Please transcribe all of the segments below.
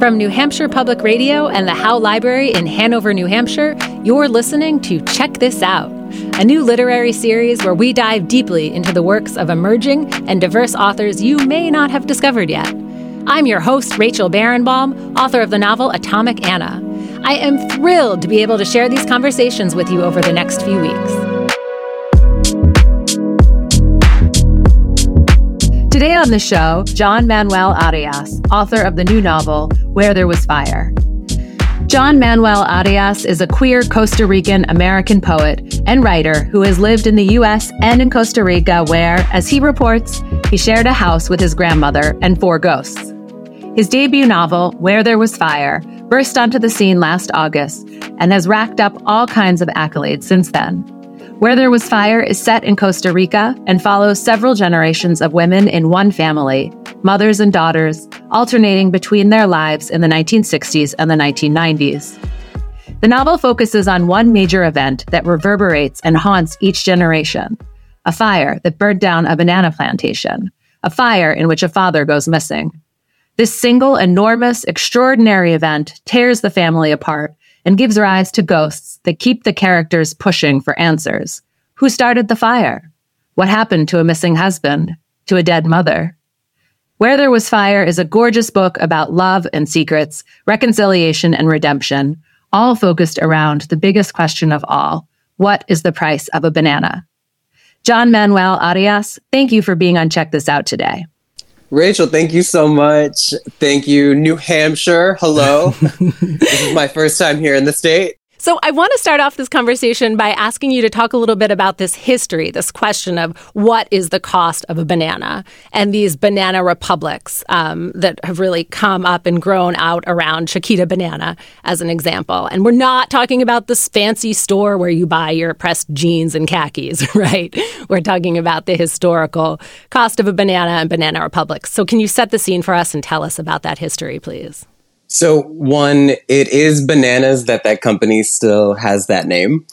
From New Hampshire Public Radio and the Howe Library in Hanover, New Hampshire, you're listening to Check This Out, a new literary series where we dive deeply into the works of emerging and diverse authors you may not have discovered yet. I'm your host, Rachel Barenbaum, author of the novel Atomic Anna. I am thrilled to be able to share these conversations with you over the next few weeks. Today on the show, John Manuel Arias, author of the new novel, Where There Was Fire. John Manuel Arias is a queer Costa Rican American poet and writer who has lived in the US and in Costa Rica, where, as he reports, he shared a house with his grandmother and four ghosts. His debut novel, Where There Was Fire, burst onto the scene last August and has racked up all kinds of accolades since then. Where There Was Fire is set in Costa Rica and follows several generations of women in one family, mothers and daughters, alternating between their lives in the 1960s and the 1990s. The novel focuses on one major event that reverberates and haunts each generation a fire that burned down a banana plantation, a fire in which a father goes missing. This single, enormous, extraordinary event tears the family apart and gives rise to ghosts that keep the characters pushing for answers. Who started the fire? What happened to a missing husband? To a dead mother? Where There Was Fire is a gorgeous book about love and secrets, reconciliation and redemption, all focused around the biggest question of all what is the price of a banana? John Manuel Arias, thank you for being on Check This Out today. Rachel, thank you so much. Thank you, New Hampshire. Hello. this is my first time here in the state. So, I want to start off this conversation by asking you to talk a little bit about this history, this question of what is the cost of a banana, and these banana republics um, that have really come up and grown out around Chiquita Banana, as an example. And we're not talking about this fancy store where you buy your pressed jeans and khakis, right? We're talking about the historical cost of a banana and banana republics. So, can you set the scene for us and tell us about that history, please? So one, it is bananas that that company still has that name,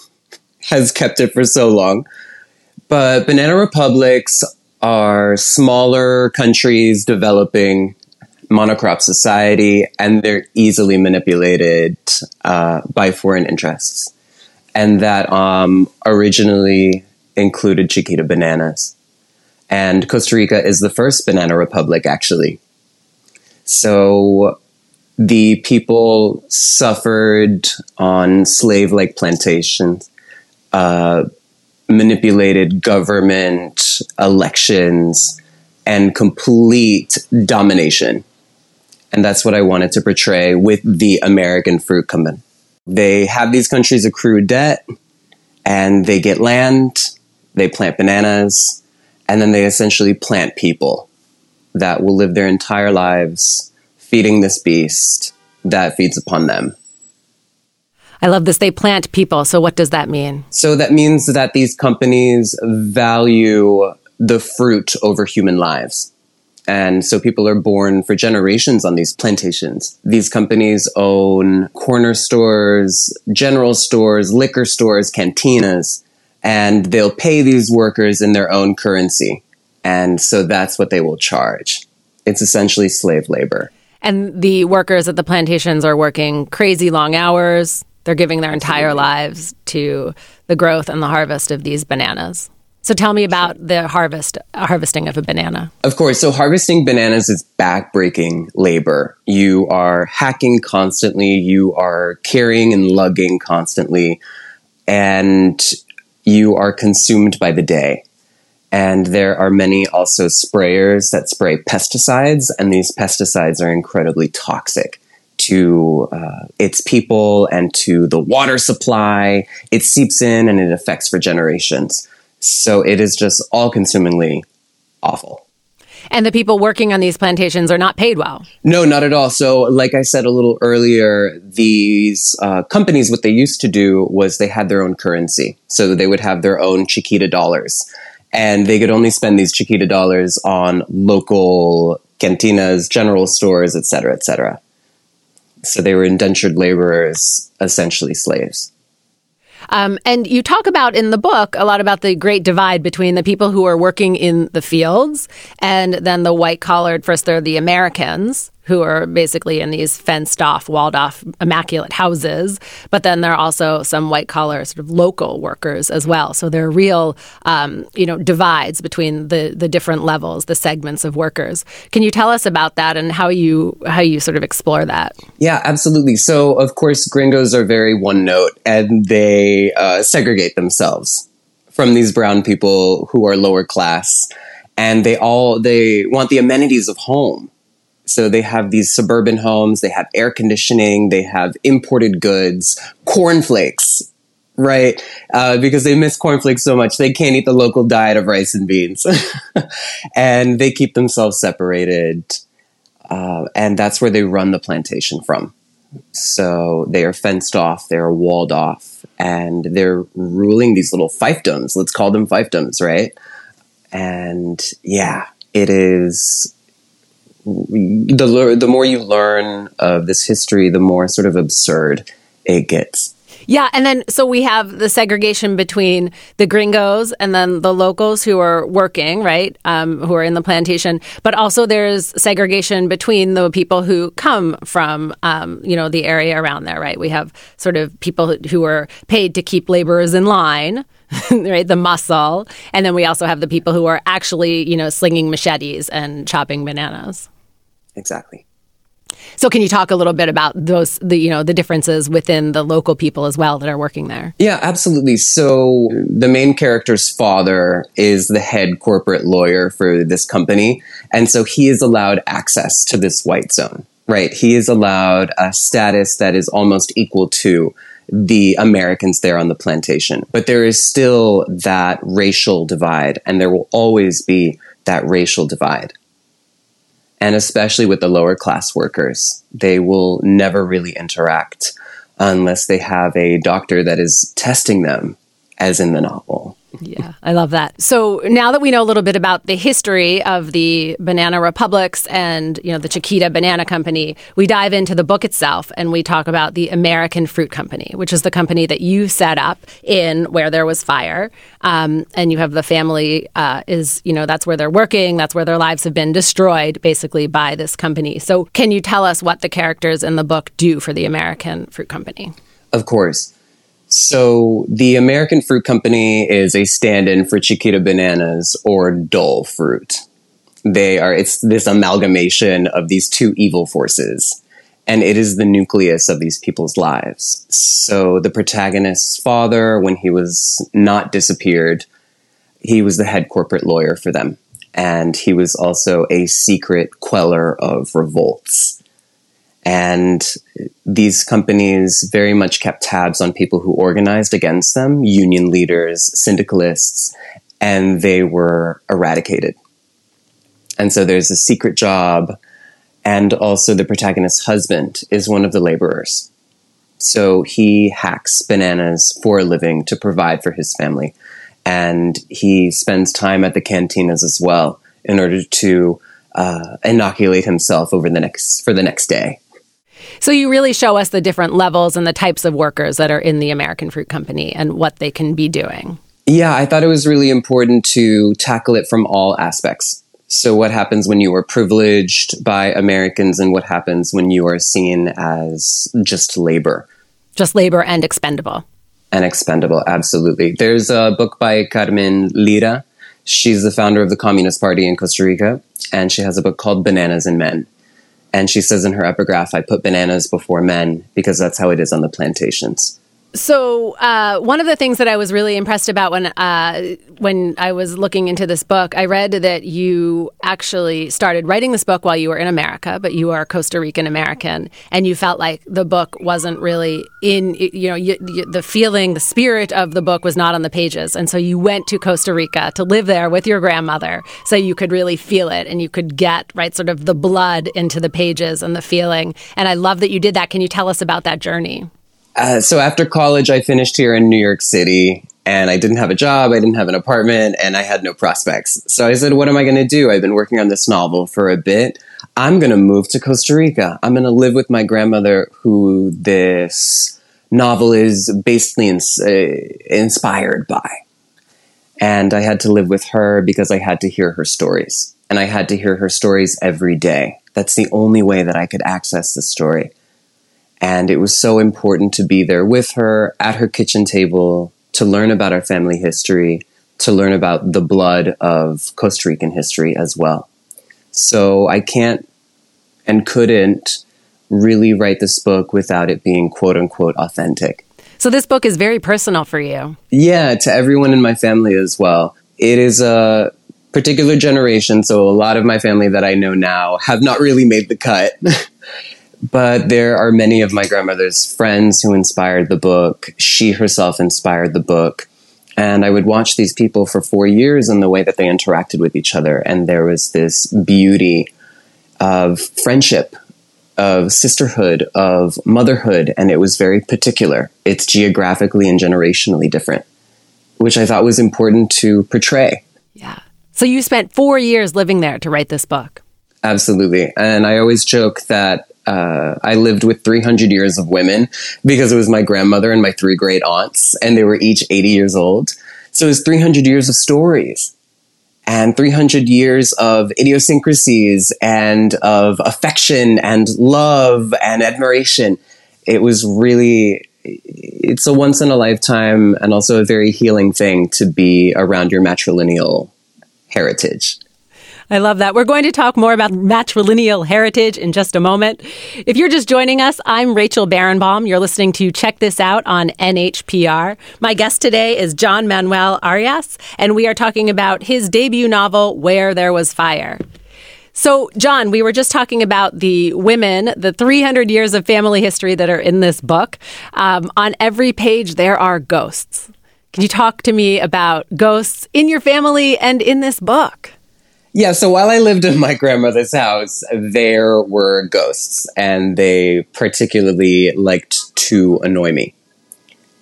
has kept it for so long. But banana republics are smaller countries developing monocrop society, and they're easily manipulated uh, by foreign interests. And that um, originally included Chiquita bananas. And Costa Rica is the first banana republic, actually. So the people suffered on slave like plantations, uh, manipulated government elections, and complete domination. And that's what I wanted to portray with the American fruit company. They have these countries accrue debt and they get land, they plant bananas, and then they essentially plant people that will live their entire lives feeding this beast that feeds upon them. I love this. They plant people. So, what does that mean? So, that means that these companies value the fruit over human lives. And so people are born for generations on these plantations. These companies own corner stores, general stores, liquor stores, cantinas, and they'll pay these workers in their own currency. And so that's what they will charge. It's essentially slave labor. And the workers at the plantations are working crazy long hours. They're giving their entire lives to the growth and the harvest of these bananas. So tell me about the harvest harvesting of a banana. Of course, so harvesting bananas is backbreaking labor. You are hacking constantly, you are carrying and lugging constantly, and you are consumed by the day. And there are many also sprayers that spray pesticides, and these pesticides are incredibly toxic to uh, its people and to the water supply. It seeps in and it affects for generations. So it is just all consumingly awful. And the people working on these plantations are not paid well. No, not at all. So, like I said a little earlier, these uh, companies, what they used to do was they had their own currency. So they would have their own Chiquita dollars and they could only spend these Chiquita dollars on local cantinas, general stores, etc., etc. So they were indentured laborers, essentially slaves. Um, and you talk about in the book a lot about the great divide between the people who are working in the fields and then the white collared, first they're the Americans who are basically in these fenced off, walled off, immaculate houses. But then there are also some white collar, sort of local workers as well. So there are real, um, you know, divides between the the different levels, the segments of workers. Can you tell us about that and how you how you sort of explore that? Yeah, absolutely. So of course, gringos are very one note, and they uh, segregate themselves from these brown people who are lower class, and they all they want the amenities of home so they have these suburban homes, they have air conditioning, they have imported goods, cornflakes, right? Uh, because they miss cornflakes so much, they can't eat the local diet of rice and beans. and they keep themselves separated. Uh, and that's where they run the plantation from. So they are fenced off, they are walled off, and they're ruling these little fiefdoms. Let's call them fiefdoms, right? And yeah, it is the the more you learn of this history, the more sort of absurd it gets. Yeah, and then so we have the segregation between the gringos and then the locals who are working, right, um, who are in the plantation. But also there's segregation between the people who come from, um, you know, the area around there, right? We have sort of people who are paid to keep laborers in line. right, the muscle, and then we also have the people who are actually, you know, slinging machetes and chopping bananas exactly. So can you talk a little bit about those the you know the differences within the local people as well that are working there? Yeah, absolutely. So the main character's father is the head corporate lawyer for this company and so he is allowed access to this white zone. Right? He is allowed a status that is almost equal to the Americans there on the plantation. But there is still that racial divide and there will always be that racial divide and especially with the lower class workers, they will never really interact unless they have a doctor that is testing them, as in the novel. Yeah, I love that. So now that we know a little bit about the history of the banana republics and you know the Chiquita Banana Company, we dive into the book itself and we talk about the American Fruit Company, which is the company that you set up in where there was fire, um, and you have the family uh, is you know that's where they're working, that's where their lives have been destroyed basically by this company. So can you tell us what the characters in the book do for the American Fruit Company? Of course. So the American Fruit Company is a stand-in for Chiquita bananas or Dole fruit. They are it's this amalgamation of these two evil forces and it is the nucleus of these people's lives. So the protagonist's father when he was not disappeared, he was the head corporate lawyer for them and he was also a secret queller of revolts. And these companies very much kept tabs on people who organized against them, union leaders, syndicalists, and they were eradicated. And so there's a secret job, and also the protagonist's husband is one of the laborers. So he hacks bananas for a living to provide for his family. And he spends time at the cantinas as well in order to uh, inoculate himself over the next for the next day. So you really show us the different levels and the types of workers that are in the American Fruit Company and what they can be doing. Yeah, I thought it was really important to tackle it from all aspects. So, what happens when you are privileged by Americans, and what happens when you are seen as just labor? Just labor and expendable. And expendable, absolutely. There's a book by Carmen Lyra. She's the founder of the Communist Party in Costa Rica, and she has a book called Bananas and Men. And she says in her epigraph, I put bananas before men because that's how it is on the plantations. So uh, one of the things that I was really impressed about when uh, when I was looking into this book, I read that you actually started writing this book while you were in America, but you are Costa Rican American, and you felt like the book wasn't really in you know you, you, the feeling, the spirit of the book was not on the pages, and so you went to Costa Rica to live there with your grandmother, so you could really feel it and you could get right sort of the blood into the pages and the feeling. And I love that you did that. Can you tell us about that journey? Uh, so after college, I finished here in New York City and I didn't have a job, I didn't have an apartment, and I had no prospects. So I said, What am I going to do? I've been working on this novel for a bit. I'm going to move to Costa Rica. I'm going to live with my grandmother, who this novel is basically ins- uh, inspired by. And I had to live with her because I had to hear her stories. And I had to hear her stories every day That's the only way that I could access the story. And it was so important to be there with her at her kitchen table to learn about our family history, to learn about the blood of Costa Rican history as well. So I can't and couldn't really write this book without it being quote unquote authentic. So this book is very personal for you. Yeah, to everyone in my family as well. It is a particular generation, so a lot of my family that I know now have not really made the cut. but there are many of my grandmother's friends who inspired the book. She herself inspired the book. And I would watch these people for four years and the way that they interacted with each other. And there was this beauty of friendship, of sisterhood, of motherhood. And it was very particular. It's geographically and generationally different, which I thought was important to portray. Yeah. So you spent four years living there to write this book. Absolutely. And I always joke that uh, I lived with 300 years of women because it was my grandmother and my three great aunts, and they were each 80 years old. So it was 300 years of stories and 300 years of idiosyncrasies and of affection and love and admiration. It was really, it's a once in a lifetime and also a very healing thing to be around your matrilineal heritage. I love that. We're going to talk more about matrilineal heritage in just a moment. If you're just joining us, I'm Rachel Barenbaum. You're listening to Check This Out on NHPR. My guest today is John Manuel Arias, and we are talking about his debut novel, Where There Was Fire. So, John, we were just talking about the women, the 300 years of family history that are in this book. Um, on every page, there are ghosts. Can you talk to me about ghosts in your family and in this book? Yeah, so while I lived in my grandmother's house, there were ghosts, and they particularly liked to annoy me.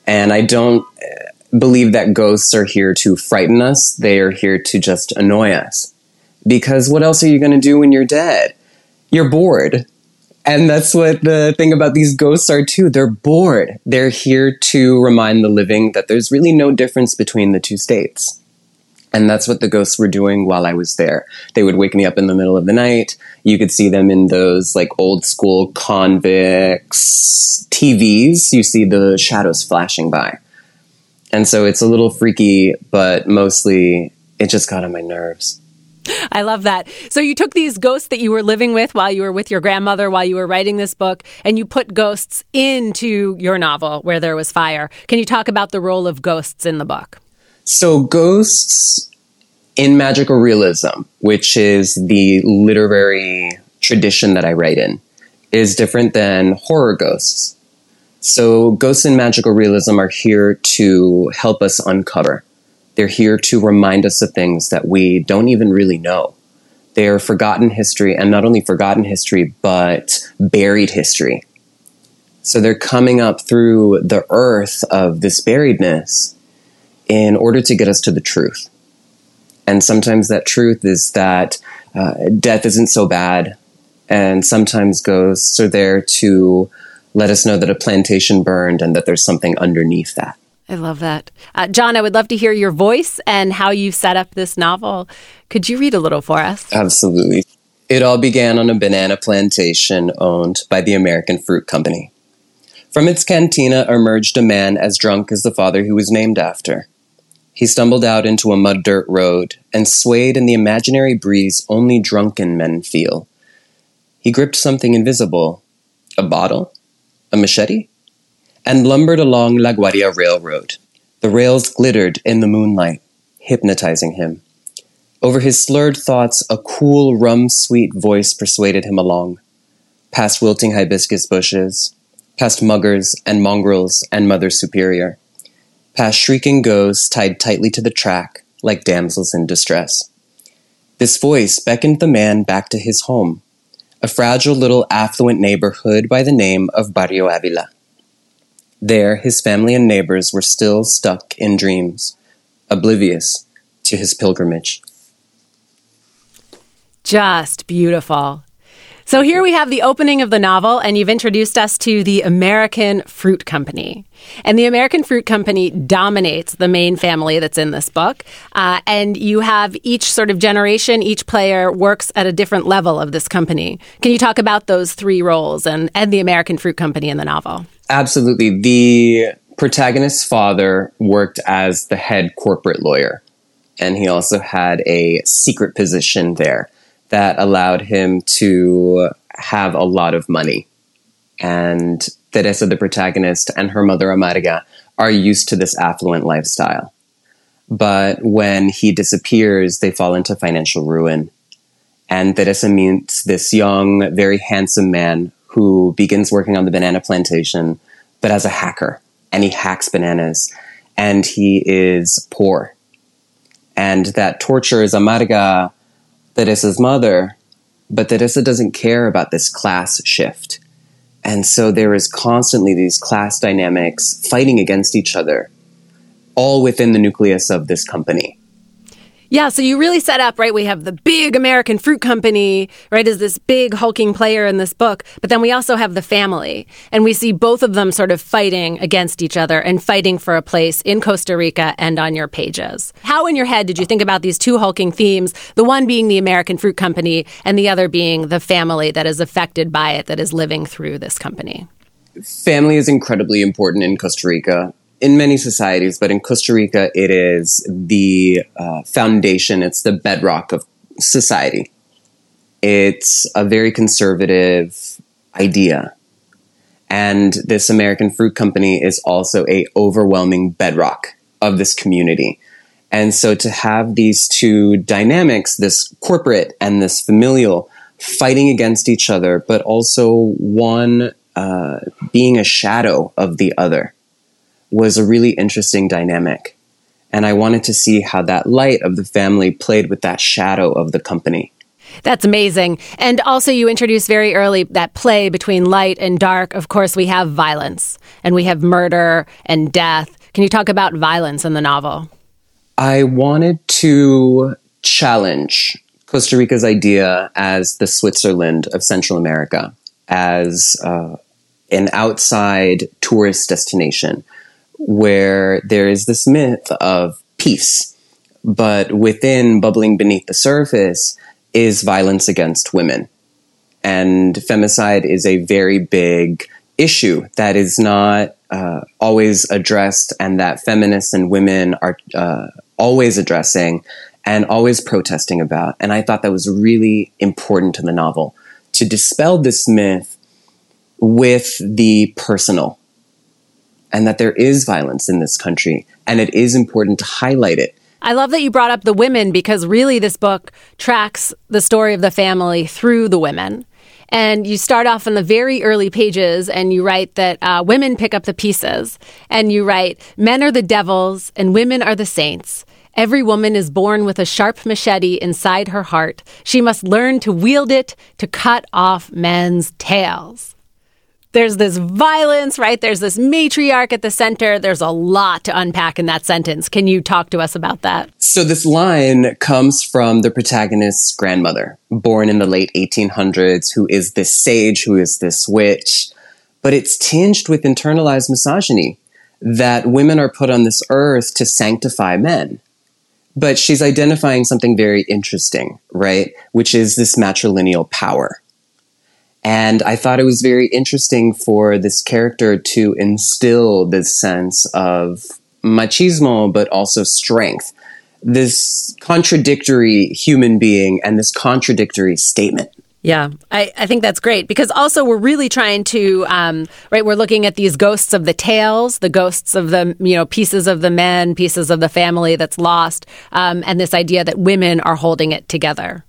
And I don't uh, believe that ghosts are here to frighten us, they are here to just annoy us. Because what else are you going to do when you're dead? You're bored. And that's what the thing about these ghosts are too. They're bored. They're here to remind the living that there's really no difference between the two states. And that's what the ghosts were doing while I was there. They would wake me up in the middle of the night. You could see them in those like old school convicts TVs. You see the shadows flashing by. And so it's a little freaky, but mostly it just got on my nerves. I love that. So you took these ghosts that you were living with while you were with your grandmother while you were writing this book and you put ghosts into your novel where there was fire. Can you talk about the role of ghosts in the book? So, ghosts in magical realism, which is the literary tradition that I write in, is different than horror ghosts. So, ghosts in magical realism are here to help us uncover. They're here to remind us of things that we don't even really know. They are forgotten history, and not only forgotten history, but buried history. So they're coming up through the earth of this buriedness in order to get us to the truth. And sometimes that truth is that uh, death isn't so bad. And sometimes ghosts are there to let us know that a plantation burned and that there's something underneath that. I love that. Uh, John, I would love to hear your voice and how you set up this novel. Could you read a little for us? Absolutely. It all began on a banana plantation owned by the American Fruit Company. From its cantina emerged a man as drunk as the father he was named after. He stumbled out into a mud dirt road and swayed in the imaginary breeze only drunken men feel. He gripped something invisible a bottle? A machete? And lumbered along La Guaria Railroad. The rails glittered in the moonlight, hypnotizing him. Over his slurred thoughts, a cool, rum sweet voice persuaded him along. Past wilting hibiscus bushes, past muggers and mongrels and Mother Superior past shrieking ghosts tied tightly to the track, like damsels in distress. This voice beckoned the man back to his home, a fragile little affluent neighborhood by the name of Barrio Avila. There, his family and neighbors were still stuck in dreams, oblivious to his pilgrimage. Just beautiful. So here we have the opening of the novel, and you've introduced us to the American Fruit Company. And the American Fruit Company dominates the main family that's in this book. Uh, and you have each sort of generation, each player works at a different level of this company. Can you talk about those three roles and, and the American Fruit Company in the novel? Absolutely. The protagonist's father worked as the head corporate lawyer, and he also had a secret position there that allowed him to have a lot of money. And Teresa, the protagonist, and her mother, Amarga, are used to this affluent lifestyle. But when he disappears, they fall into financial ruin. And Teresa meets this young, very handsome man who begins working on the banana plantation, but as a hacker. And he hacks bananas. And he is poor. And that tortures Amarga Teresa's mother, but Teresa doesn't care about this class shift. And so there is constantly these class dynamics fighting against each other, all within the nucleus of this company. Yeah, so you really set up, right? We have the big American fruit company, right, as this big hulking player in this book, but then we also have the family. And we see both of them sort of fighting against each other and fighting for a place in Costa Rica and on your pages. How in your head did you think about these two hulking themes, the one being the American fruit company and the other being the family that is affected by it, that is living through this company? Family is incredibly important in Costa Rica in many societies, but in Costa Rica, it is the uh, foundation, it's the bedrock of society. It's a very conservative idea. And this American Fruit Company is also a overwhelming bedrock of this community. And so to have these two dynamics, this corporate and this familial, fighting against each other, but also one uh, being a shadow of the other was a really interesting dynamic. And I wanted to see how that light of the family played with that shadow of the company. That's amazing. And also, you introduced very early that play between light and dark. Of course, we have violence and we have murder and death. Can you talk about violence in the novel? I wanted to challenge Costa Rica's idea as the Switzerland of Central America, as uh, an outside tourist destination where there is this myth of peace, but within, bubbling beneath the surface, is violence against women. And femicide is a very big issue that is not uh, always addressed, and that feminists and women are uh, always addressing and always protesting about. And I thought that was really important to the novel to dispel this myth with the personal and that there is violence in this country, and it is important to highlight it. I love that you brought up the women because really this book tracks the story of the family through the women. And you start off in the very early pages and you write that uh, women pick up the pieces. And you write, men are the devils and women are the saints. Every woman is born with a sharp machete inside her heart. She must learn to wield it to cut off men's tails there's this violence, right? There's this matriarch at the center. There's a lot to unpack in that sentence. Can you talk to us about that? So, this line comes from the protagonist's grandmother, born in the late 1800s, who is this sage, who is this witch, but it's tinged with internalized misogyny that women are put on this earth to sanctify men. But she's identifying something very interesting, right? Which is this matrilineal power and I thought it was very interesting for this character to instill this sense of machismo, but also strength. This contradictory human being and this contradictory statement. Yeah, I, I think that's great because also we're really trying to, um, right, we're looking at these ghosts of the tales, the ghosts of the, you know, pieces of the men, pieces of the family that's lost, um, and this idea that women are holding it together.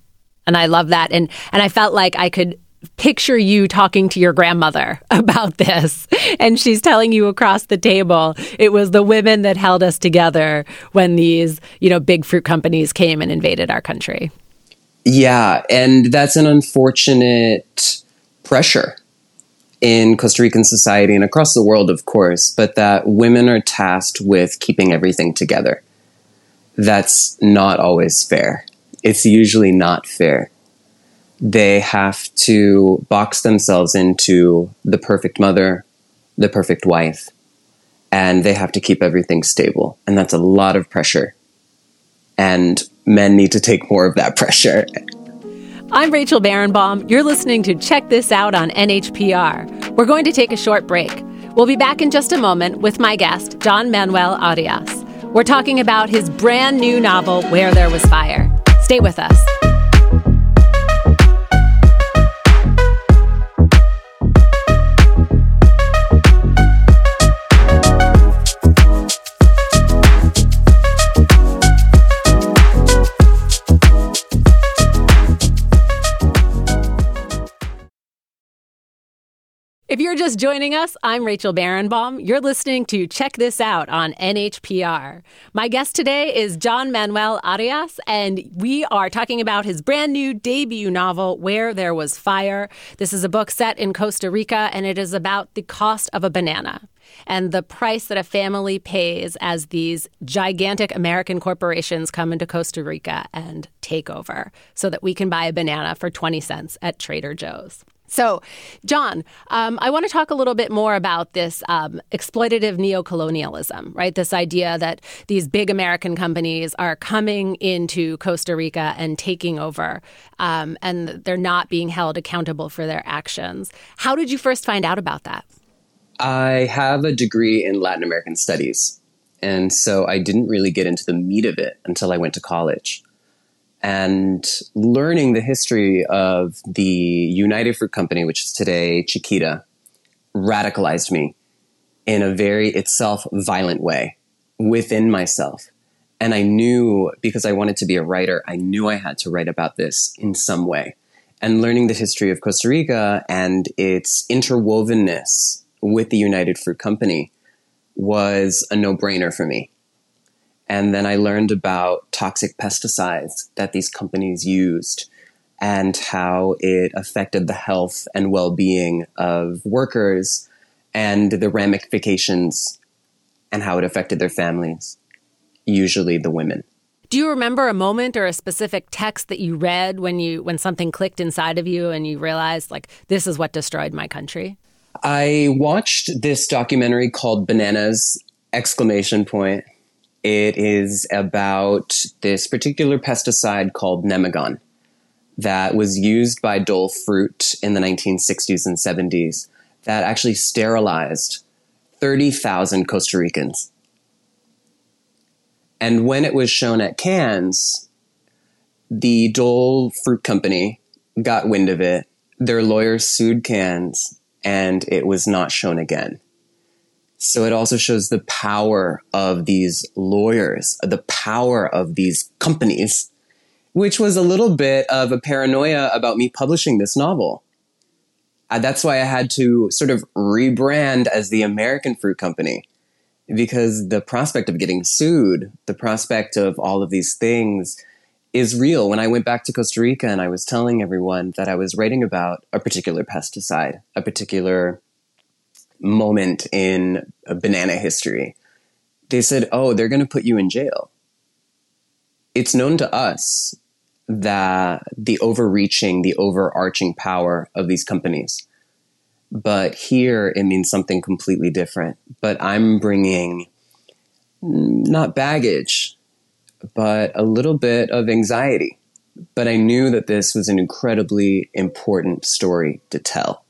And I love that. And, and I felt like I could picture you talking to your grandmother about this. And she's telling you across the table it was the women that held us together when these you know big fruit companies came and invaded our country. Yeah and that's an unfortunate pressure in Costa Rican society and across the world of course but that women are tasked with keeping everything together. That's not always fair. It's usually not fair they have to box themselves into the perfect mother, the perfect wife, and they have to keep everything stable. And that's a lot of pressure. And men need to take more of that pressure. I'm Rachel Barenbaum. You're listening to Check This Out on NHPR. We're going to take a short break. We'll be back in just a moment with my guest, John Manuel Arias. We're talking about his brand new novel, Where There Was Fire. Stay with us. If you're just joining us, I'm Rachel Barenbaum. You're listening to Check This Out on NHPR. My guest today is John Manuel Arias, and we are talking about his brand new debut novel, Where There Was Fire. This is a book set in Costa Rica, and it is about the cost of a banana and the price that a family pays as these gigantic American corporations come into Costa Rica and take over so that we can buy a banana for 20 cents at Trader Joe's. So, John, um, I want to talk a little bit more about this um, exploitative neocolonialism, right? This idea that these big American companies are coming into Costa Rica and taking over, um, and they're not being held accountable for their actions. How did you first find out about that? I have a degree in Latin American studies. And so I didn't really get into the meat of it until I went to college and learning the history of the United Fruit Company, which is today Chiquita, radicalized me in a very itself violent way within myself. And I knew because I wanted to be a writer, I knew I had to write about this in some way. And learning the history of Costa Rica and its interwovenness with the United Fruit Company was a no brainer for me. And then I learned about toxic pesticides that these companies used and how it affected the health and well being of workers and the ramifications and how it affected their families, usually the women. Do you remember a moment or a specific text that you read when you when something clicked inside of you and you realized like this is what destroyed my country? I watched this documentary called Bananas exclamation point it is about this particular pesticide called Nemagon that was used by Dole Fruit in the 1960s and 70s that actually sterilized 30,000 Costa Ricans. And when it was shown at Cannes, the Dole Fruit Company got wind of it. Their lawyers sued Cannes, and it was not shown again. So it also shows the power of these lawyers, the power of these companies, which was a little bit of a paranoia about me publishing this novel. Uh, that's why I had to sort of rebrand as the American Fruit Company because the prospect of getting sued, the prospect of all of these things is real. When I went back to Costa Rica and I was telling everyone that I was writing about a particular pesticide, a particular moment in banana history. They said, oh, they're going to put you in jail. It's known to us that the overreaching, the overarching power of these companies. But here it means something completely different. But I'm bringing mm, not baggage, but a little bit of anxiety. But I knew that this was an incredibly important story to tell.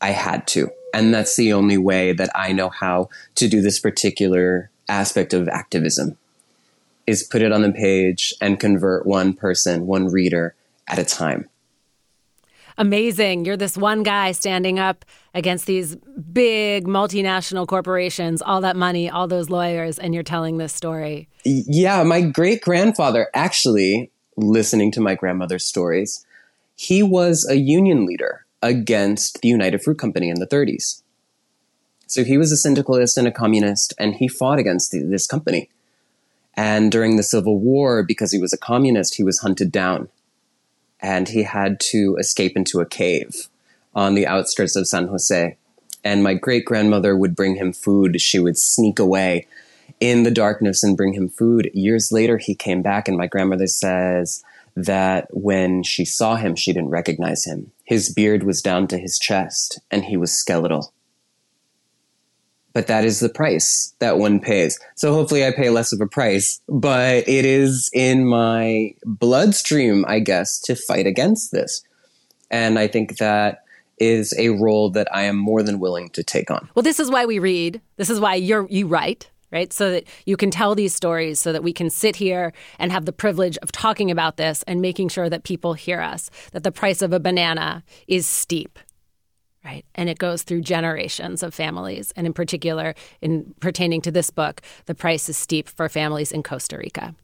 I had to. And that's the only way that I know how to do this particular aspect of activism is put it on the page and convert one person, one reader at a time. Amazing. You're this one guy standing up against these big multinational corporations, all that money, all those lawyers, and you're telling this story. Yeah, my great grandfather, actually, listening to my grandmother's stories, he was a union leader against the United Fruit Company in the 30s. So he was a syndicalist and a communist, and he fought against the, this company. And during the Civil War, because he was a communist, he was hunted down. And he had to escape into a cave on the outskirts of San Jose. And my great grandmother would bring him food. She would sneak away in the darkness and bring him food. Years later, he came back, and my grandmother says that when she saw him, she didn't recognize him. His beard was down to his chest, and he was skeletal. But that is the price that one pays. So hopefully I pay less of a price, but it is in my bloodstream, I guess, to fight against this. And I think that is a role that I am more than willing to take on. Well, this is why we read. This is why you're you write right? So that you can tell these stories so that we can sit here and have the privilege of talking about this and making sure that people hear us, that the price of a banana is steep. Right. And it goes through generations of families. And in particular, in pertaining to this book, the price is steep for families in Costa Rica.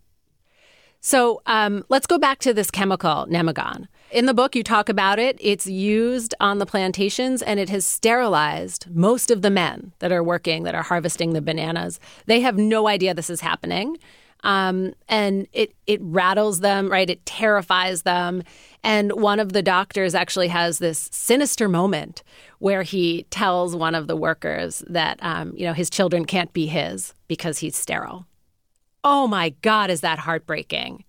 So um, let's go back to this chemical, nemagon. In the book, you talk about it. It's used on the plantations and it has sterilized most of the men that are working, that are harvesting the bananas. They have no idea this is happening. Um, and it it rattles them, right? It terrifies them. And one of the doctors actually has this sinister moment where he tells one of the workers that um, you know his children can't be his because he's sterile. Oh my God, is that heartbreaking?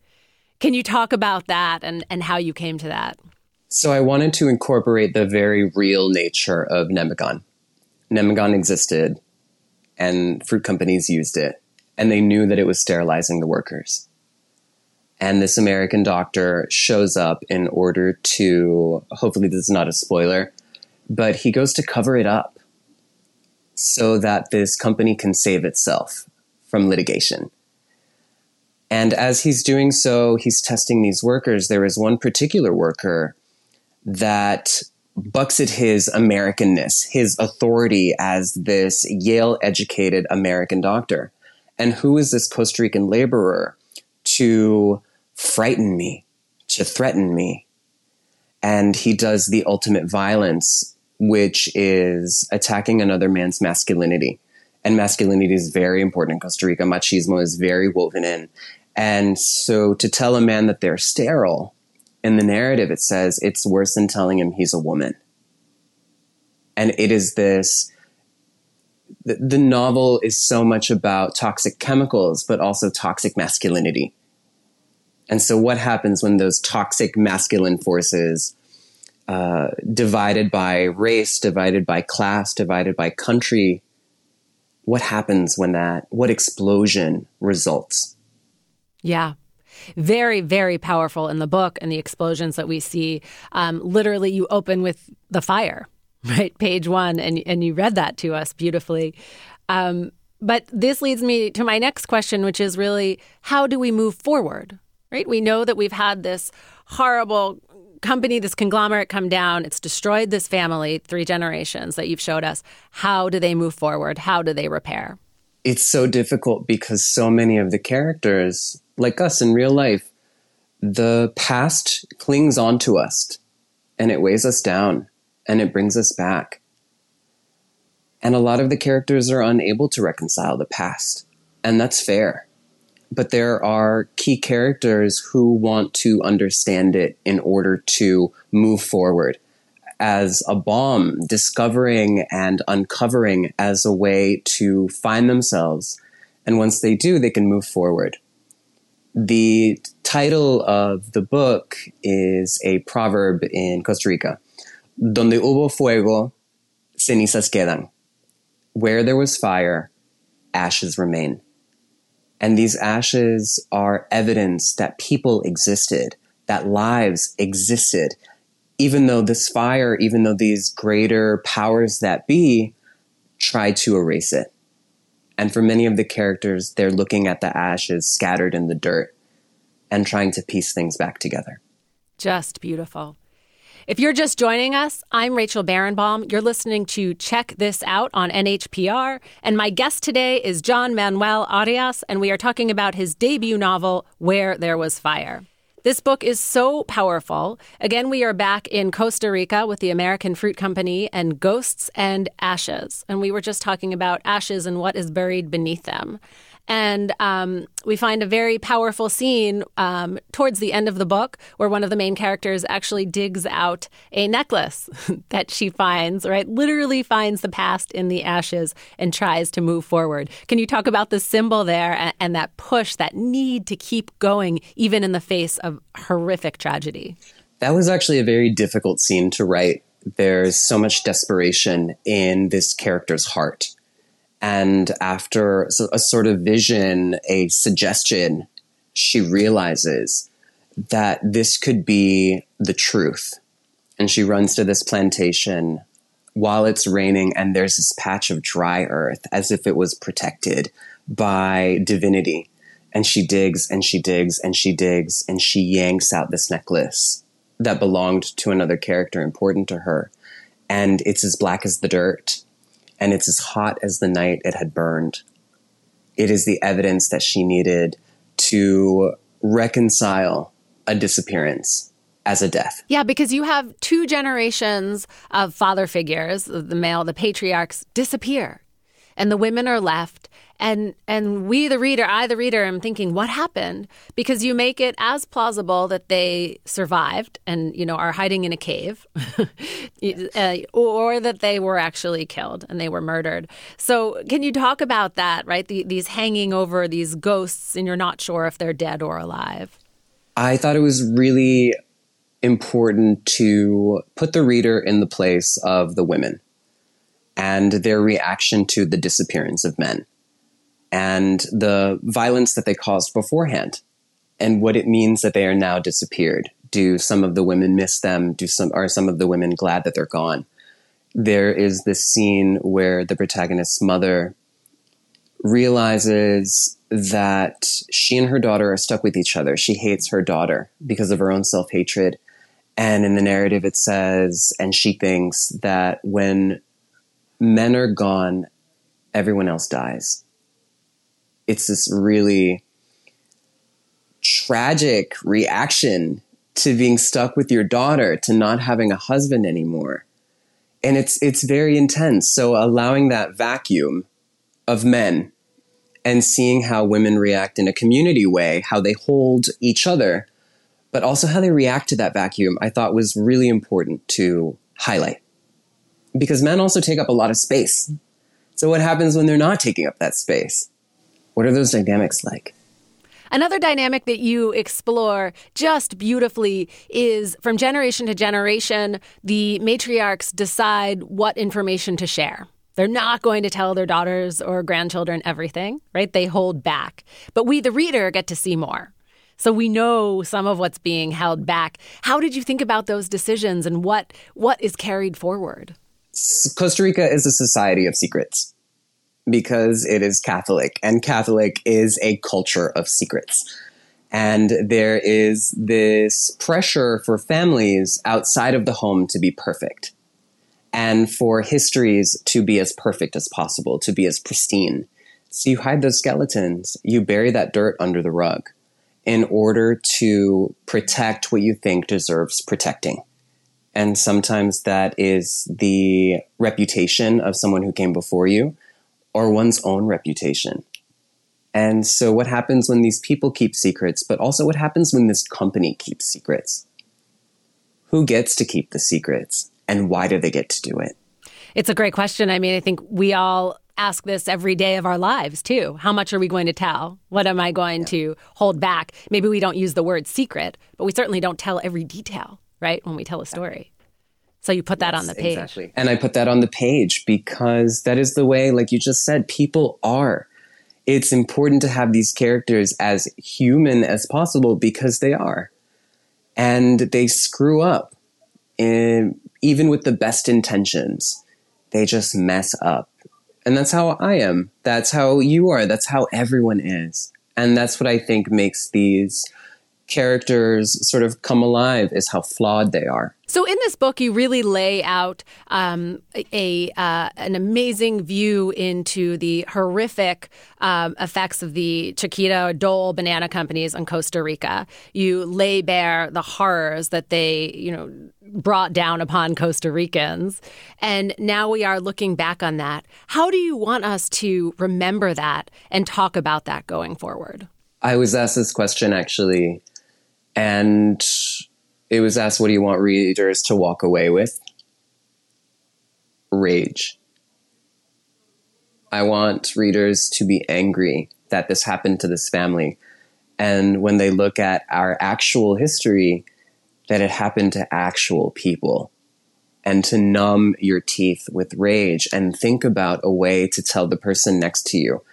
Can you talk about that and, and how you came to that? So, I wanted to incorporate the very real nature of Nemagon. Nemagon existed, and fruit companies used it, and they knew that it was sterilizing the workers. And this American doctor shows up in order to, hopefully, this is not a spoiler, but he goes to cover it up so that this company can save itself from litigation. And as he's doing so, he's testing these workers. There is one particular worker that bucks at his Americanness, his authority as this Yale educated American doctor. And who is this Costa Rican laborer to frighten me, to threaten me? And he does the ultimate violence, which is attacking another man's masculinity. And masculinity is very important in Costa Rica. Machismo is very woven in. And so to tell a man that they're sterile, in the narrative, it says it's worse than telling him he's a woman. And it is this the, the novel is so much about toxic chemicals, but also toxic masculinity. And so, what happens when those toxic masculine forces, uh, divided by race, divided by class, divided by country, what happens when that, what explosion results? Yeah. Very, very powerful in the book and the explosions that we see. Um, literally, you open with the fire, right? Page one, and, and you read that to us beautifully. Um, but this leads me to my next question, which is really how do we move forward? Right? We know that we've had this horrible company, this conglomerate come down. It's destroyed this family, three generations that you've showed us. How do they move forward? How do they repair? It's so difficult because so many of the characters like us in real life, the past clings onto us and it weighs us down and it brings us back. And a lot of the characters are unable to reconcile the past, and that's fair. But there are key characters who want to understand it in order to move forward as a bomb, discovering and uncovering as a way to find themselves. And once they do, they can move forward. The title of the book is a proverb in Costa Rica. Donde hubo fuego, cenizas quedan. Where there was fire, ashes remain. And these ashes are evidence that people existed, that lives existed, even though this fire, even though these greater powers that be tried to erase it. And for many of the characters, they're looking at the ashes scattered in the dirt and trying to piece things back together. Just beautiful. If you're just joining us, I'm Rachel Barenbaum. You're listening to Check This Out on NHPR, and my guest today is John Manuel Arias, and we are talking about his debut novel, Where There Was Fire. This book is so powerful. Again, we are back in Costa Rica with the American Fruit Company and Ghosts and Ashes. And we were just talking about ashes and what is buried beneath them. And um, we find a very powerful scene um, towards the end of the book where one of the main characters actually digs out a necklace that she finds, right? Literally finds the past in the ashes and tries to move forward. Can you talk about the symbol there and, and that push, that need to keep going, even in the face of horrific tragedy? That was actually a very difficult scene to write. There's so much desperation in this character's heart and after a sort of vision, a suggestion, she realizes that this could be the truth. And she runs to this plantation while it's raining, and there's this patch of dry earth as if it was protected by divinity. And she digs and she digs and she digs and she yanks out this necklace that belonged to another character important to her. And it's as black as the dirt and it's as hot as the night it had burned. It is the evidence that she needed to reconcile a disappearance as a death. Yeah, because you have two generations of father figures, the male, the patriarchs, disappear. And the women are left and and we the reader i the reader am thinking what happened? Because you make it as plausible that they survived and you know are hiding in a cave uh, or that they were actually killed and they were murdered. So can you talk about that right? The, these hanging over these ghosts and you're not sure if they're dead or alive. I thought it was really important to put the reader in the place of the women and their reaction to the disappearance of men and the violence that they caused beforehand and what it means that they are now disappeared. Do some of the women miss them? Do some are some of the women glad that they're gone? There is this scene where the protagonist's mother realizes that she and her daughter are stuck with each other. She hates her daughter because of her own self hatred. And in the narrative, it says, and she thinks that when men are gone, everyone else dies it's this really tragic reaction to being stuck with your daughter, to not having a husband anymore. And it's it's very intense. So allowing that vacuum of men and seeing how women react in a community way, how they hold each other, but also how they react to that vacuum, I thought was really important to highlight. Because men also take up a lot of space. So what happens when they're not taking up that space? What are those dynamics like? Another dynamic that you explore just beautifully is from generation to generation, the matriarchs decide what information to share. They're not going to tell their daughters or grandchildren everything, right? They hold back. But we, the reader, get to see more. So we know some of what's being held back. How did you think about those decisions and what what is carried forward? Costa Rica is a society of secrets because it is Catholic, and Catholic is a culture of secrets. And there is this pressure for families outside of the home to be perfect and for histories to be as perfect as possible, to be as pristine. So you hide those skeletons, you bury that dirt under the rug in order to protect what you think deserves protecting. And sometimes that is the reputation of someone who came before you or one's own reputation. And so, what happens when these people keep secrets, but also what happens when this company keeps secrets? Who gets to keep the secrets, and why do they get to do it? It's a great question. I mean, I think we all ask this every day of our lives, too. How much are we going to tell? What am I going yeah. to hold back? Maybe we don't use the word secret, but we certainly don't tell every detail, right, when we tell a story. So you put that yes, on the page. Exactly. And I put that on the page because that is the way, like you just said, people are. It's important to have these characters as human as possible because they are. And they screw up. And even with the best intentions, they just mess up. And that's how I am. That's how you are. That's how everyone is. And that's what I think makes these characters sort of come alive is how flawed they are. So in this book, you really lay out um, a uh, an amazing view into the horrific um, effects of the Chiquita Dole banana companies on Costa Rica. You lay bare the horrors that they, you know, brought down upon Costa Ricans, and now we are looking back on that. How do you want us to remember that and talk about that going forward? I was asked this question actually and it was asked, what do you want readers to walk away with? Rage. I want readers to be angry that this happened to this family. And when they look at our actual history, that it happened to actual people. And to numb your teeth with rage and think about a way to tell the person next to you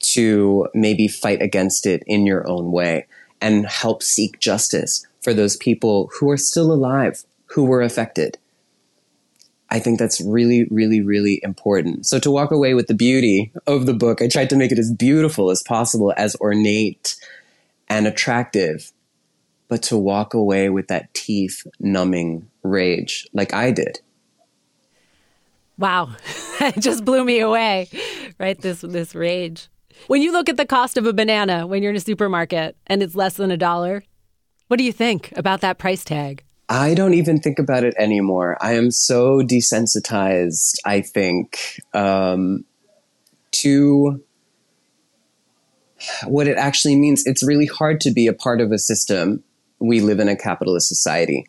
to maybe fight against it in your own way and help seek justice for those people who are still alive, who were affected. I think that's really, really, really important. So to walk away with the beauty of the book, I tried to make it as beautiful as possible, as ornate and attractive, but to walk away with that teeth numbing rage like I did. Wow. it just blew me away, right? This, this rage. When you look at the cost of a banana when you're in a supermarket and it's less than a dollar, what do you think about that price tag? I don't even think about it anymore. I am so desensitized, I think, um, to what it actually means. It's really hard to be a part of a system. We live in a capitalist society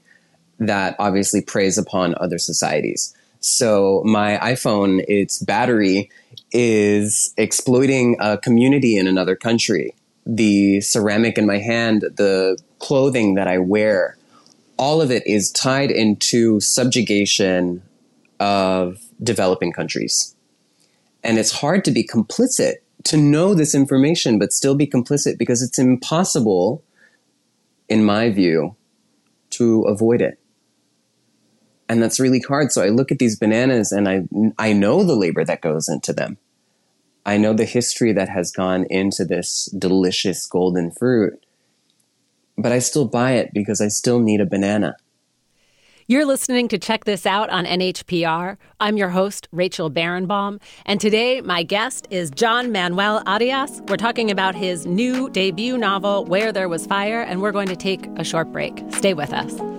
that obviously preys upon other societies. So my iPhone, its battery is exploiting a community in another country. The ceramic in my hand, the clothing that I wear, all of it is tied into subjugation of developing countries. And it's hard to be complicit, to know this information, but still be complicit because it's impossible, in my view, to avoid it and that's really hard. So I look at these bananas and I I know the labor that goes into them. I know the history that has gone into this delicious golden fruit. But I still buy it because I still need a banana. You're listening to Check This Out on NHPR. I'm your host, Rachel Barenbaum, and today my guest is John Manuel Arias. We're talking about his new debut novel, Where There Was Fire, and we're going to take a short break. Stay with us.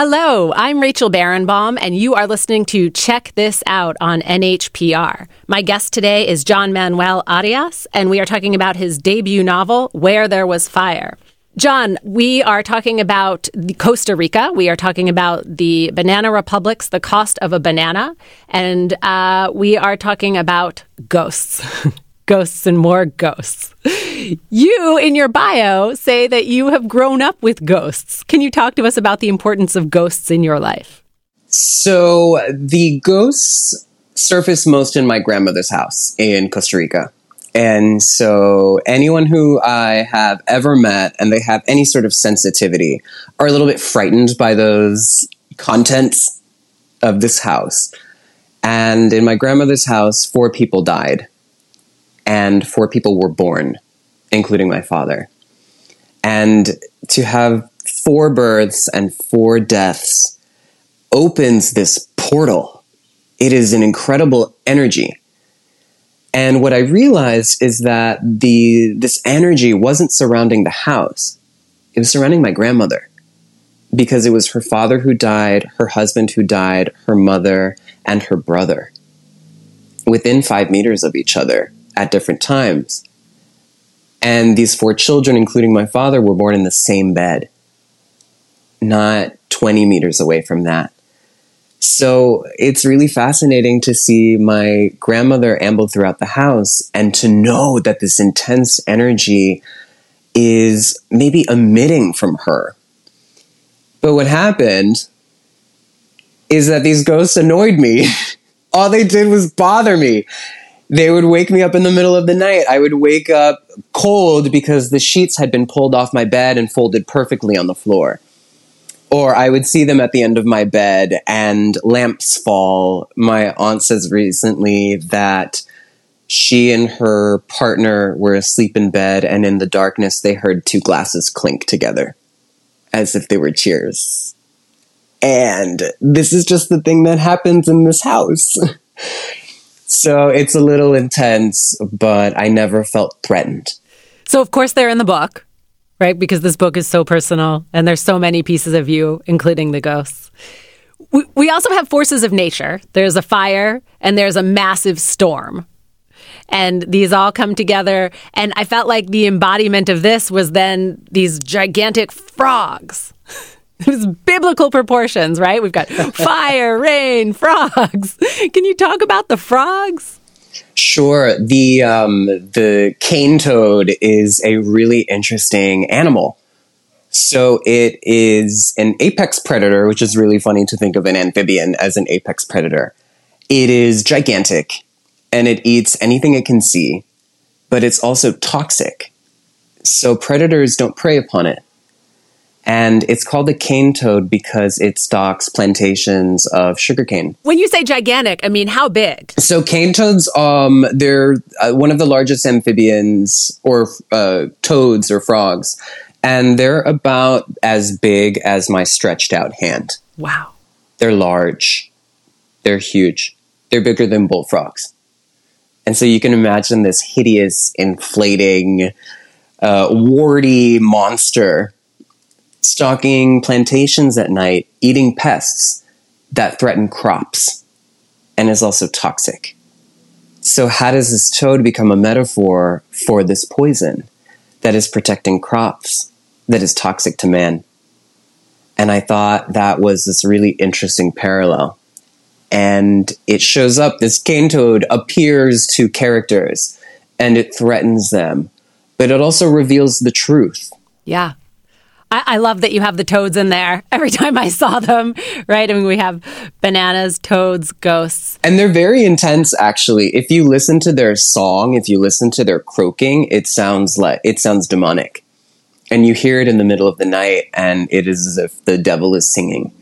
Hello, I'm Rachel Barenbaum, and you are listening to Check This Out on NHPR. My guest today is John Manuel Arias, and we are talking about his debut novel, Where There Was Fire. John, we are talking about Costa Rica. We are talking about the banana republics, the cost of a banana, and uh, we are talking about ghosts. ghosts and more ghosts. You, in your bio, say that you have grown up with ghosts. Can you talk to us about the importance of ghosts in your life? So, the ghosts surface most in my grandmother's house in Costa Rica. And so, anyone who I have ever met and they have any sort of sensitivity are a little bit frightened by those contents of this house. And in my grandmother's house, four people died and four people were born, including my father. And to have four births and four deaths opens this portal. It is an incredible energy. And what I realized is that the this energy wasn't surrounding the house. It was surrounding my grandmother. Because it was her father who died, her husband who died, her mother, and her brother. Within five meters of each other at different times. And these four children, including my father, were born in the same bed, not 20 meters away from that. So it's really fascinating to see my grandmother amble throughout the house and to know that this intense energy is maybe emitting from her. But what happened is that these ghosts annoyed me. All they did was bother me. They would wake me up in the middle of the night. I would wake up cold because the sheets had been pulled off my bed and folded perfectly on the floor. Or I would see them at the end of my bed and lamps fall. My aunt says recently that she and her partner were asleep in bed, and in the darkness, they heard two glasses clink together as if they were cheers. And this is just the thing that happens in this house. so it's a little intense, but I never felt threatened. So, of course, they're in the book, right? Because this book is so personal and there's so many pieces of you, including the ghosts. We, we also have forces of nature. There's a fire and there's a massive storm and these all come together. And I felt like the embodiment of this was then these gigantic frogs. It was biblical proportions, right? We've got fire, rain, frogs. Can you talk about the frogs? Sure. The um, the cane toad is a really interesting animal. So it is an apex predator, which is really funny to think of an amphibian as an apex predator. It is gigantic and it eats anything it can see, but it's also toxic. So predators don't prey upon it. And it's called the cane toad because it stocks plantations of sugarcane. When you say gigantic, I mean how big? So cane toads, um, they're uh, one of the largest amphibians or uh, toads or frogs, and they're about as big as my stretched out hand. Wow. They're large. They're huge. They're bigger than bullfrogs. And so you can imagine this hideous, inflating, uh, warty monster stalking plantations at night, eating pests that threaten crops, and is also toxic. So, how does this toad become a metaphor for this poison that is protecting crops, that is toxic to man? And I thought that was this really interesting parallel and it shows up. This cane toad appears to characters and it threatens them, but it also reveals the truth. Yeah. I, I, love that you have the toads in there every time I saw them, right? I mean, we have bananas, toads, ghosts. And they're very intense, actually. If you listen to their song, if you listen to their croaking, it sounds like it sounds demonic. And you hear it in the middle of the night, and it is as if the devil is singing.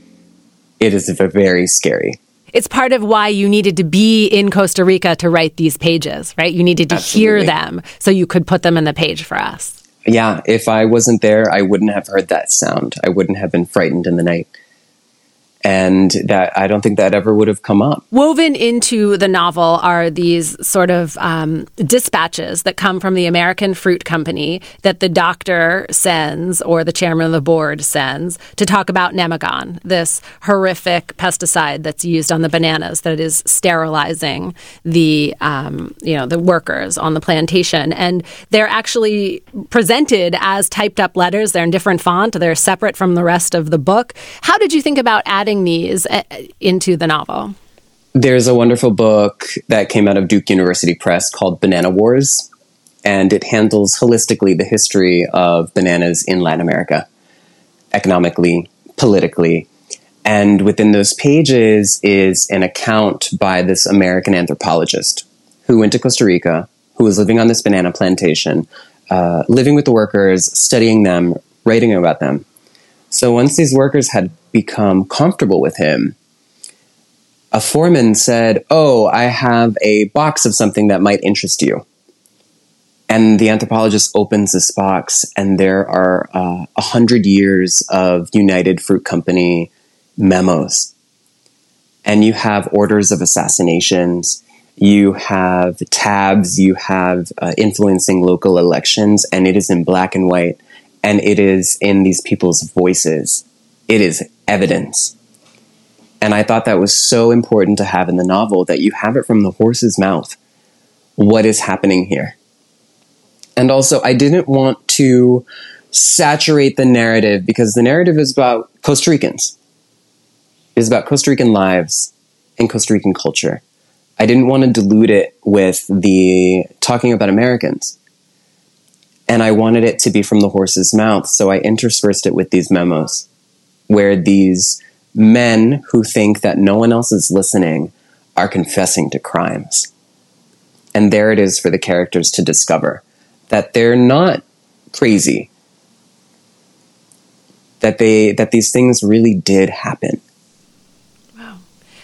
It is very scary it's part of why you needed to be in Costa Rica to write these pages, right? You needed to Absolutely. hear them so you could put them in the page for us. Yeah, if I wasn't there, I wouldn't have heard that sound. I wouldn't have been frightened in the night and that I don't think that ever would have come up. Woven into the novel are these sort of um, dispatches that come from the American Fruit Company that the doctor sends or the chairman of the board sends to talk about nemagon, this horrific pesticide that's used on the bananas that is sterilizing the um, you know the workers on the plantation, and they're actually presented as typed up letters. They're in different font. They're separate from the rest of the book. How did you think about adding these uh, into the novel? There's a wonderful book that came out of Duke University Press called Banana Wars, and it handles holistically the history of bananas in Latin America, economically, politically. And within those pages is an account by this American anthropologist who went to Costa Rica, who was living on this banana plantation, uh, living with the workers, studying them, writing about them. So once these workers had become comfortable with him, a foreman said, Oh, I have a box of something that might interest you. And the anthropologist opens this box, and there are uh, a uh, hundred years of United Fruit Company memos. And you have orders of assassinations, you have tabs, you have uh, influencing local elections, and it is in black and white, and it is in these people's voices. It is evidence. And I thought that was so important to have in the novel that you have it from the horse's mouth. What is happening here? And also, I didn't want to saturate the narrative because the narrative is about Costa Ricans. It is about Costa Rican lives and Costa Rican culture. I didn't want to dilute it with the talking about Americans. And I wanted it to be from the horse's mouth, so I interspersed it with these memos where these men who think that no one else is listening are confessing to crimes. And there it is for the characters to discover that they're not crazy. That they that these things really did happen. Wow.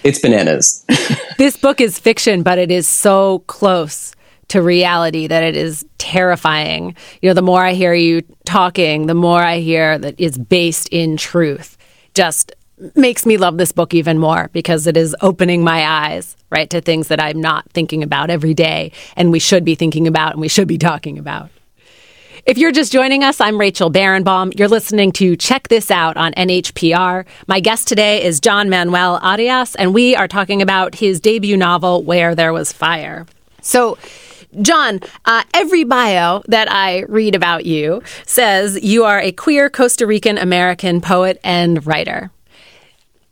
It's bananas. this book is fiction, but it is so close to reality that it is terrifying. You know, the more I hear you talking, the more I hear that it's based in truth. Just makes me love this book even more because it is opening my eyes, right, to things that I'm not thinking about every day and we should be thinking about and we should be talking about. If you're just joining us, I'm Rachel Barenbaum. You're listening to Check This Out on NHPR. My guest today is John Manuel Arias, and we are talking about his debut novel, Where There Was Fire. So, John, uh, every bio that I read about you says you are a queer Costa Rican American poet and writer.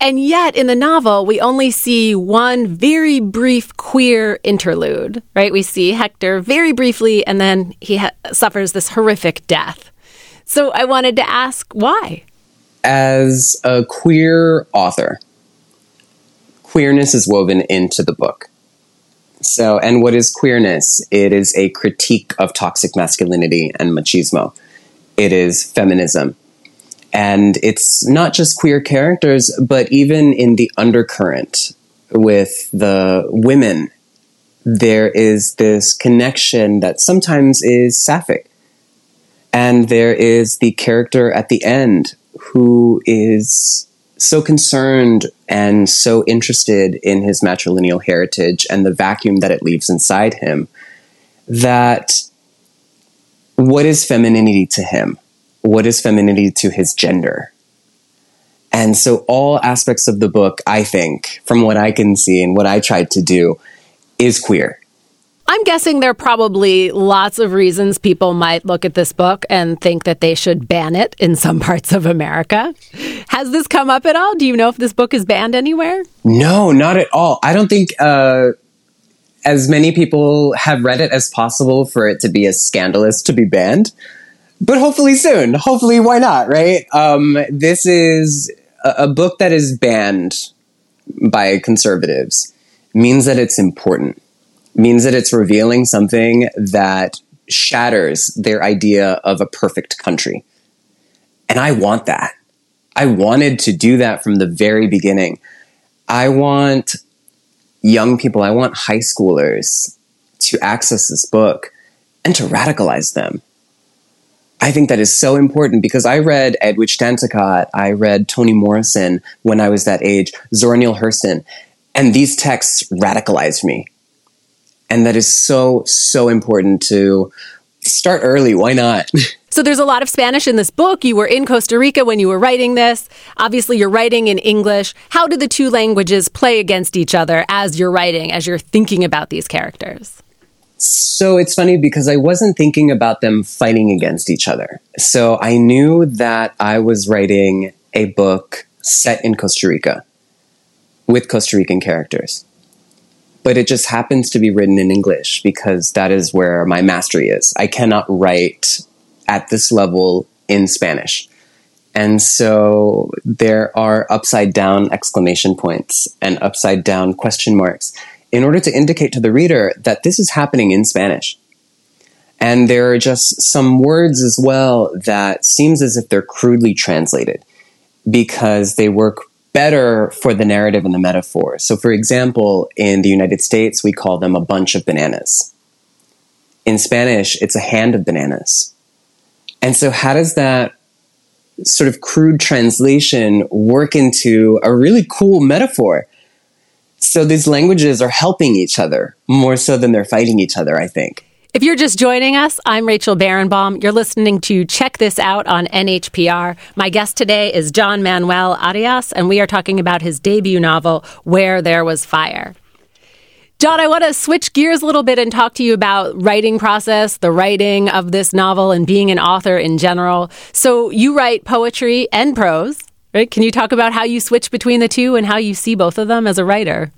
And yet, in the novel, we only see one very brief queer interlude, right? We see Hector very briefly, and then he ha- suffers this horrific death. So I wanted to ask why? As a queer author, queerness is woven into the book. So, and what is queerness? It is a critique of toxic masculinity and machismo. It is feminism. And it's not just queer characters, but even in the undercurrent with the women, there is this connection that sometimes is sapphic. And there is the character at the end who is so concerned and so interested in his matrilineal heritage and the vacuum that it leaves inside him that what is femininity to him? What is femininity to his gender? And so, all aspects of the book, I think, from what I can see and what I tried to do, is queer. I'm guessing there are probably lots of reasons people might look at this book and think that they should ban it in some parts of America. Has this come up at all? Do you know if this book is banned anywhere? No, not at all. I don't think uh, as many people have read it as possible for it to be as scandalous to be banned. But hopefully soon. Hopefully, why not, right? Um, this is a, a book that is banned by conservatives, means that it's important means that it's revealing something that shatters their idea of a perfect country. And I want that. I wanted to do that from the very beginning. I want young people, I want high schoolers to access this book and to radicalize them. I think that is so important because I read Edwidge Danticat, I read Toni Morrison when I was that age, Zora Neale Hurston, and these texts radicalized me and that is so, so important to start early. Why not? So there's a lot of Spanish in this book. You were in Costa Rica when you were writing this. Obviously, you're writing in English. How do the two languages play against each other as you're writing, as you're thinking about these characters? So it's funny because I wasn't thinking about them fighting against each other. So I knew that I was writing a book set in Costa Rica with Costa Rican characters but it just happens to be written in English because that is where my mastery is. I cannot write at this level in Spanish. And so there are upside down exclamation points and upside down question marks in order to indicate to the reader that this is happening in Spanish. And there are just some words as well that seems as if they're crudely translated because they work better for the narrative and the metaphor. So, for example, in the United States, we call them a bunch of bananas. In Spanish, it's a hand of bananas. And so, how does that sort of crude translation work into a really cool metaphor? So, these languages are helping each other more so than they're fighting each other, I think. If you're just joining us, I'm Rachel Barenbaum. You're listening to Check This Out on NHPR. My guest today is John Manuel Arias, and we are talking about his debut novel, Where There Was Fire. John, I want to switch gears a little bit and talk to you about writing process, the writing of this novel, and being an author in general. So you write poetry and prose, right? Can you talk about how you switch between the two and how you see both of them as a writer?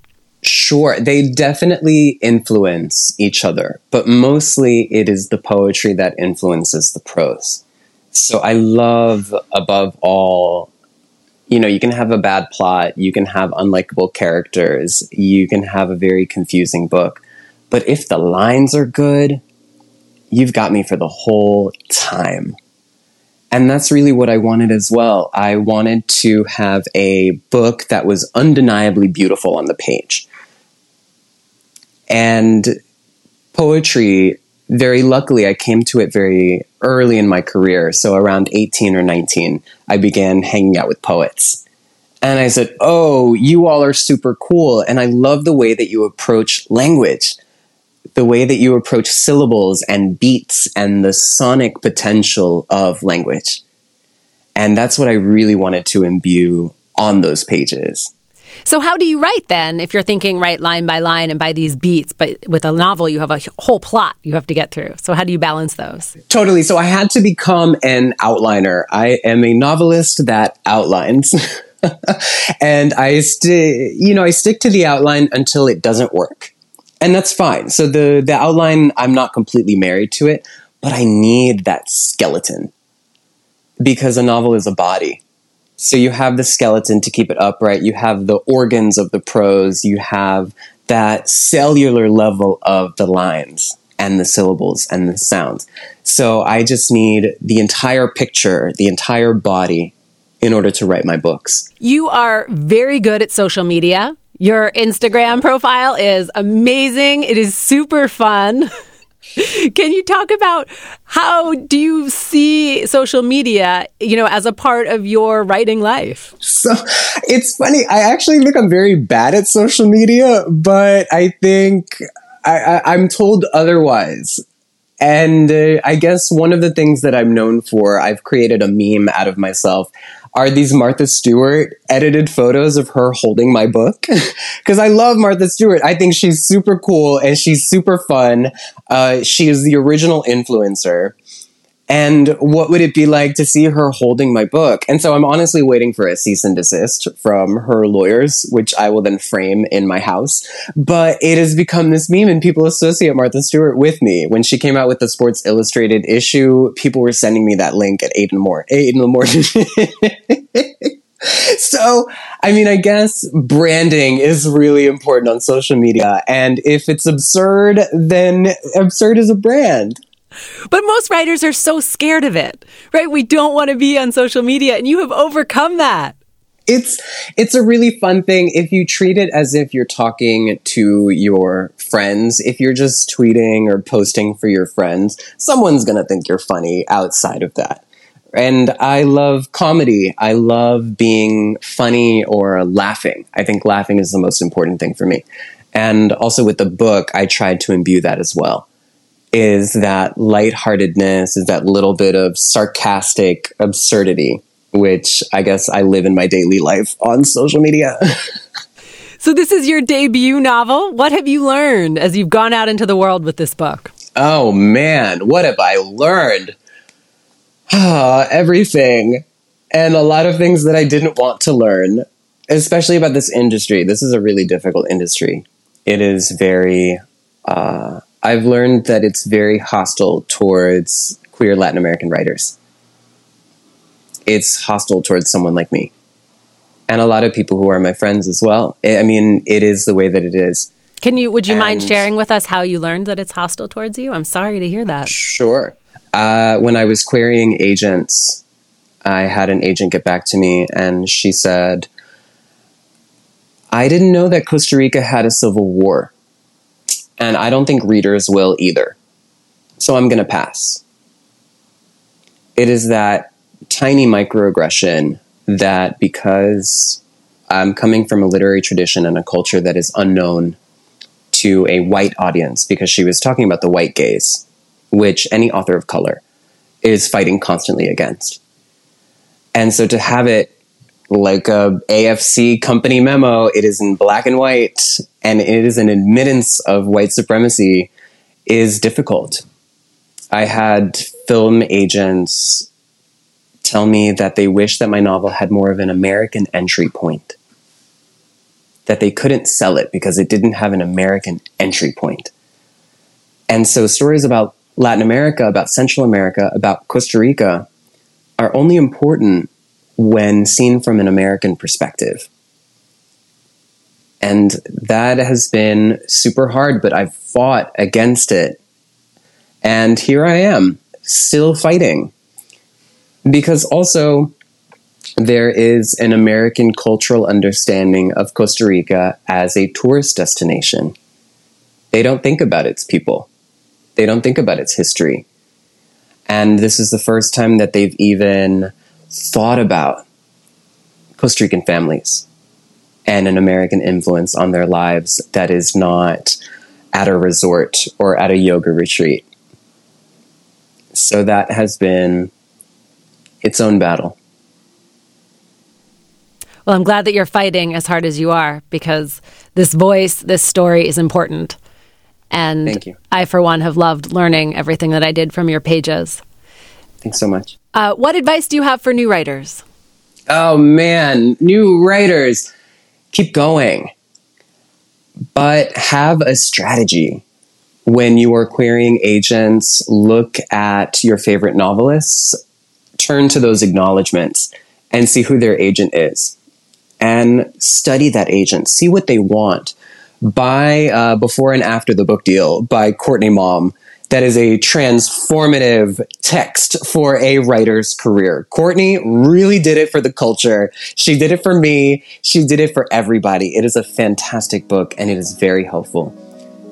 Sure, they definitely influence each other, but mostly it is the poetry that influences the prose. So I love, above all, you know, you can have a bad plot, you can have unlikable characters, you can have a very confusing book. But if the lines are good, you've got me for the whole time. And that's really what I wanted as well. I wanted to have a book that was undeniably beautiful on the page. And poetry, very luckily, I came to it very early in my career. So around 18 or 19, I began hanging out with poets. And I said, Oh, you all are super cool. And I love the way that you approach language the way that you approach syllables and beats and the sonic potential of language. And that's what I really wanted to imbue on those pages. So, how do you write then if you're thinking write line by line and by these beats? But with a novel, you have a whole plot you have to get through. So, how do you balance those? Totally. So, I had to become an outliner. I am a novelist that outlines. and I st- you know, I stick to the outline until it doesn't work and that's fine. So the the outline, I'm not completely married to it, but I need that skeleton because a novel is a body. So you have the skeleton to keep it upright. You have the organs of the prose. You have that cellular level of the lines and the syllables and the sounds. So I just need the entire picture, the entire body in order to write my books. You are very good at social media. Your Instagram profile is amazing. It is super fun. Can you talk about how do you see social media, you know, as a part of your writing life? So it's funny. I actually think I'm very bad at social media, but I think I, I, am told otherwise. And uh, I guess one of the things that I'm known for, I've created a meme out of myself are these Martha Stewart edited photos of her holding my book. Because I love Martha Stewart. I think she's super cool and she's super fun. Uh, she is the original influencer. And what would it be like to see her holding my book? And so I'm honestly waiting for a cease and desist from her lawyers, which I will then frame in my house. But it has become this meme, and people associate Martha Stewart with me. When she came out with the Sports Illustrated issue, people were sending me that link at eight in the morning. Eight in the morning. so, I mean, I guess branding is really important on social media. And if it's absurd, then absurd is a brand. But most writers are so scared of it, right? We don't want to be on social media, and you have overcome that. It's it's a really fun thing if you treat it as if you're talking to your friends. If you're just tweeting or posting for your friends, someone's going to think you're funny outside of that. And I love comedy. I love being funny or laughing. I think laughing is the most important thing for me. And also with the book, I tried to imbue that as well is that lightheartedness, is that little bit of sarcastic absurdity, which I guess I live in my daily life on social media. so, this is your debut novel. What have you learned as you've gone out into the world with this book? Oh man, what have I learned? Ah, everything. And a lot of things that I didn't want to learn, especially about this industry. This is a really difficult industry. It is very uh, I've learned that it's very hostile towards queer Latin American writers. It's hostile towards someone like me. And a lot of people who are my friends as well. I mean, it is the way that it is. Can you, would you and mind sharing with us how you learned that it's hostile towards you? I'm sorry to hear that. Sure. Uh, when I was querying agents, I had an agent get back to me and she said, I didn't know that Costa Rica had a civil war and I don't think readers will either. So I'm going to pass. It is that tiny microaggression that because I'm coming from a literary tradition and a culture that is unknown to a white audience, because she was talking about the white gaze, which any author of color is fighting constantly against. And so to have it like a AFC company memo. It is in black and white, and it is an admittance of white supremacy is difficult. I had film agents tell me that they wish that my novel had more of an American entry point. That they couldn't sell it because it didn't have an American entry point. And so stories about Latin America, about Central America, about Costa Rica are only important when seen from an American perspective. And that has been super hard, but I've fought against it. And here I am, still fighting. Because also, there is an American cultural understanding of Costa Rica as a tourist destination. They don't think about its people, they don't think about its history. And this is the first time that they've even thought about Costa Rican families and an American influence on their lives that is not at a resort or at a yoga retreat. So that has been its own battle. Well, I'm glad that you're fighting as hard as you are because this voice, this story is important. And I, for one, have loved learning everything that I did from your pages. Thanks so much. Uh, what advice do you have for new writers? Oh, man, new writers. Keep going, but have a strategy. When you are querying agents, look at your favorite novelists, turn to those acknowledgments, and see who their agent is and study that agent, see what they want. Buy uh, Before and After the Book Deal by Courtney Maum. That is a transformative text for a writer's career. Courtney really did it for the culture. She did it for me. She did it for everybody. It is a fantastic book and it is very helpful.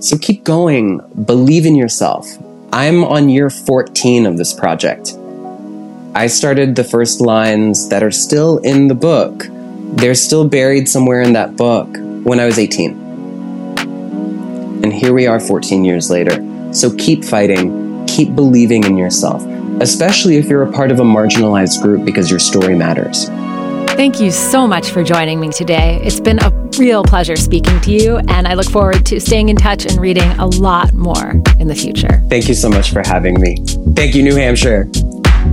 So keep going. Believe in yourself. I'm on year 14 of this project. I started the first lines that are still in the book they're still buried somewhere in that book when I was 18. And here we are 14 years later. So keep fighting, keep believing in yourself, especially if you're a part of a marginalized group because your story matters. Thank you so much for joining me today. It's been a real pleasure speaking to you, and I look forward to staying in touch and reading a lot more in the future. Thank you so much for having me. Thank you, New Hampshire.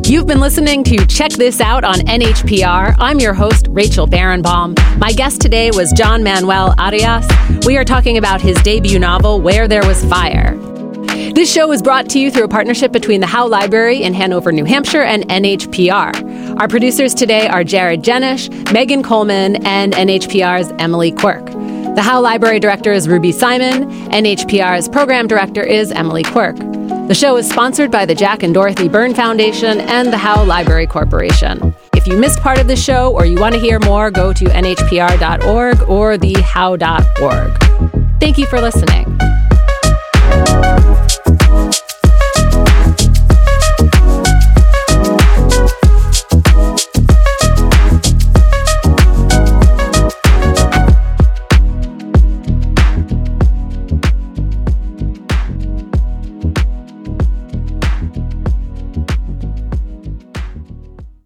You've been listening to Check This Out on NHPR. I'm your host, Rachel Barenbaum. My guest today was John Manuel Arias. We are talking about his debut novel, Where There Was Fire. This show is brought to you through a partnership between the Howe Library in Hanover, New Hampshire, and NHPR. Our producers today are Jared Jenish, Megan Coleman, and NHPR's Emily Quirk. The Howe Library Director is Ruby Simon. NHPR's Program Director is Emily Quirk. The show is sponsored by the Jack and Dorothy Byrne Foundation and the Howe Library Corporation. If you missed part of the show or you want to hear more, go to nhpr.org or thehowe.org. Thank you for listening.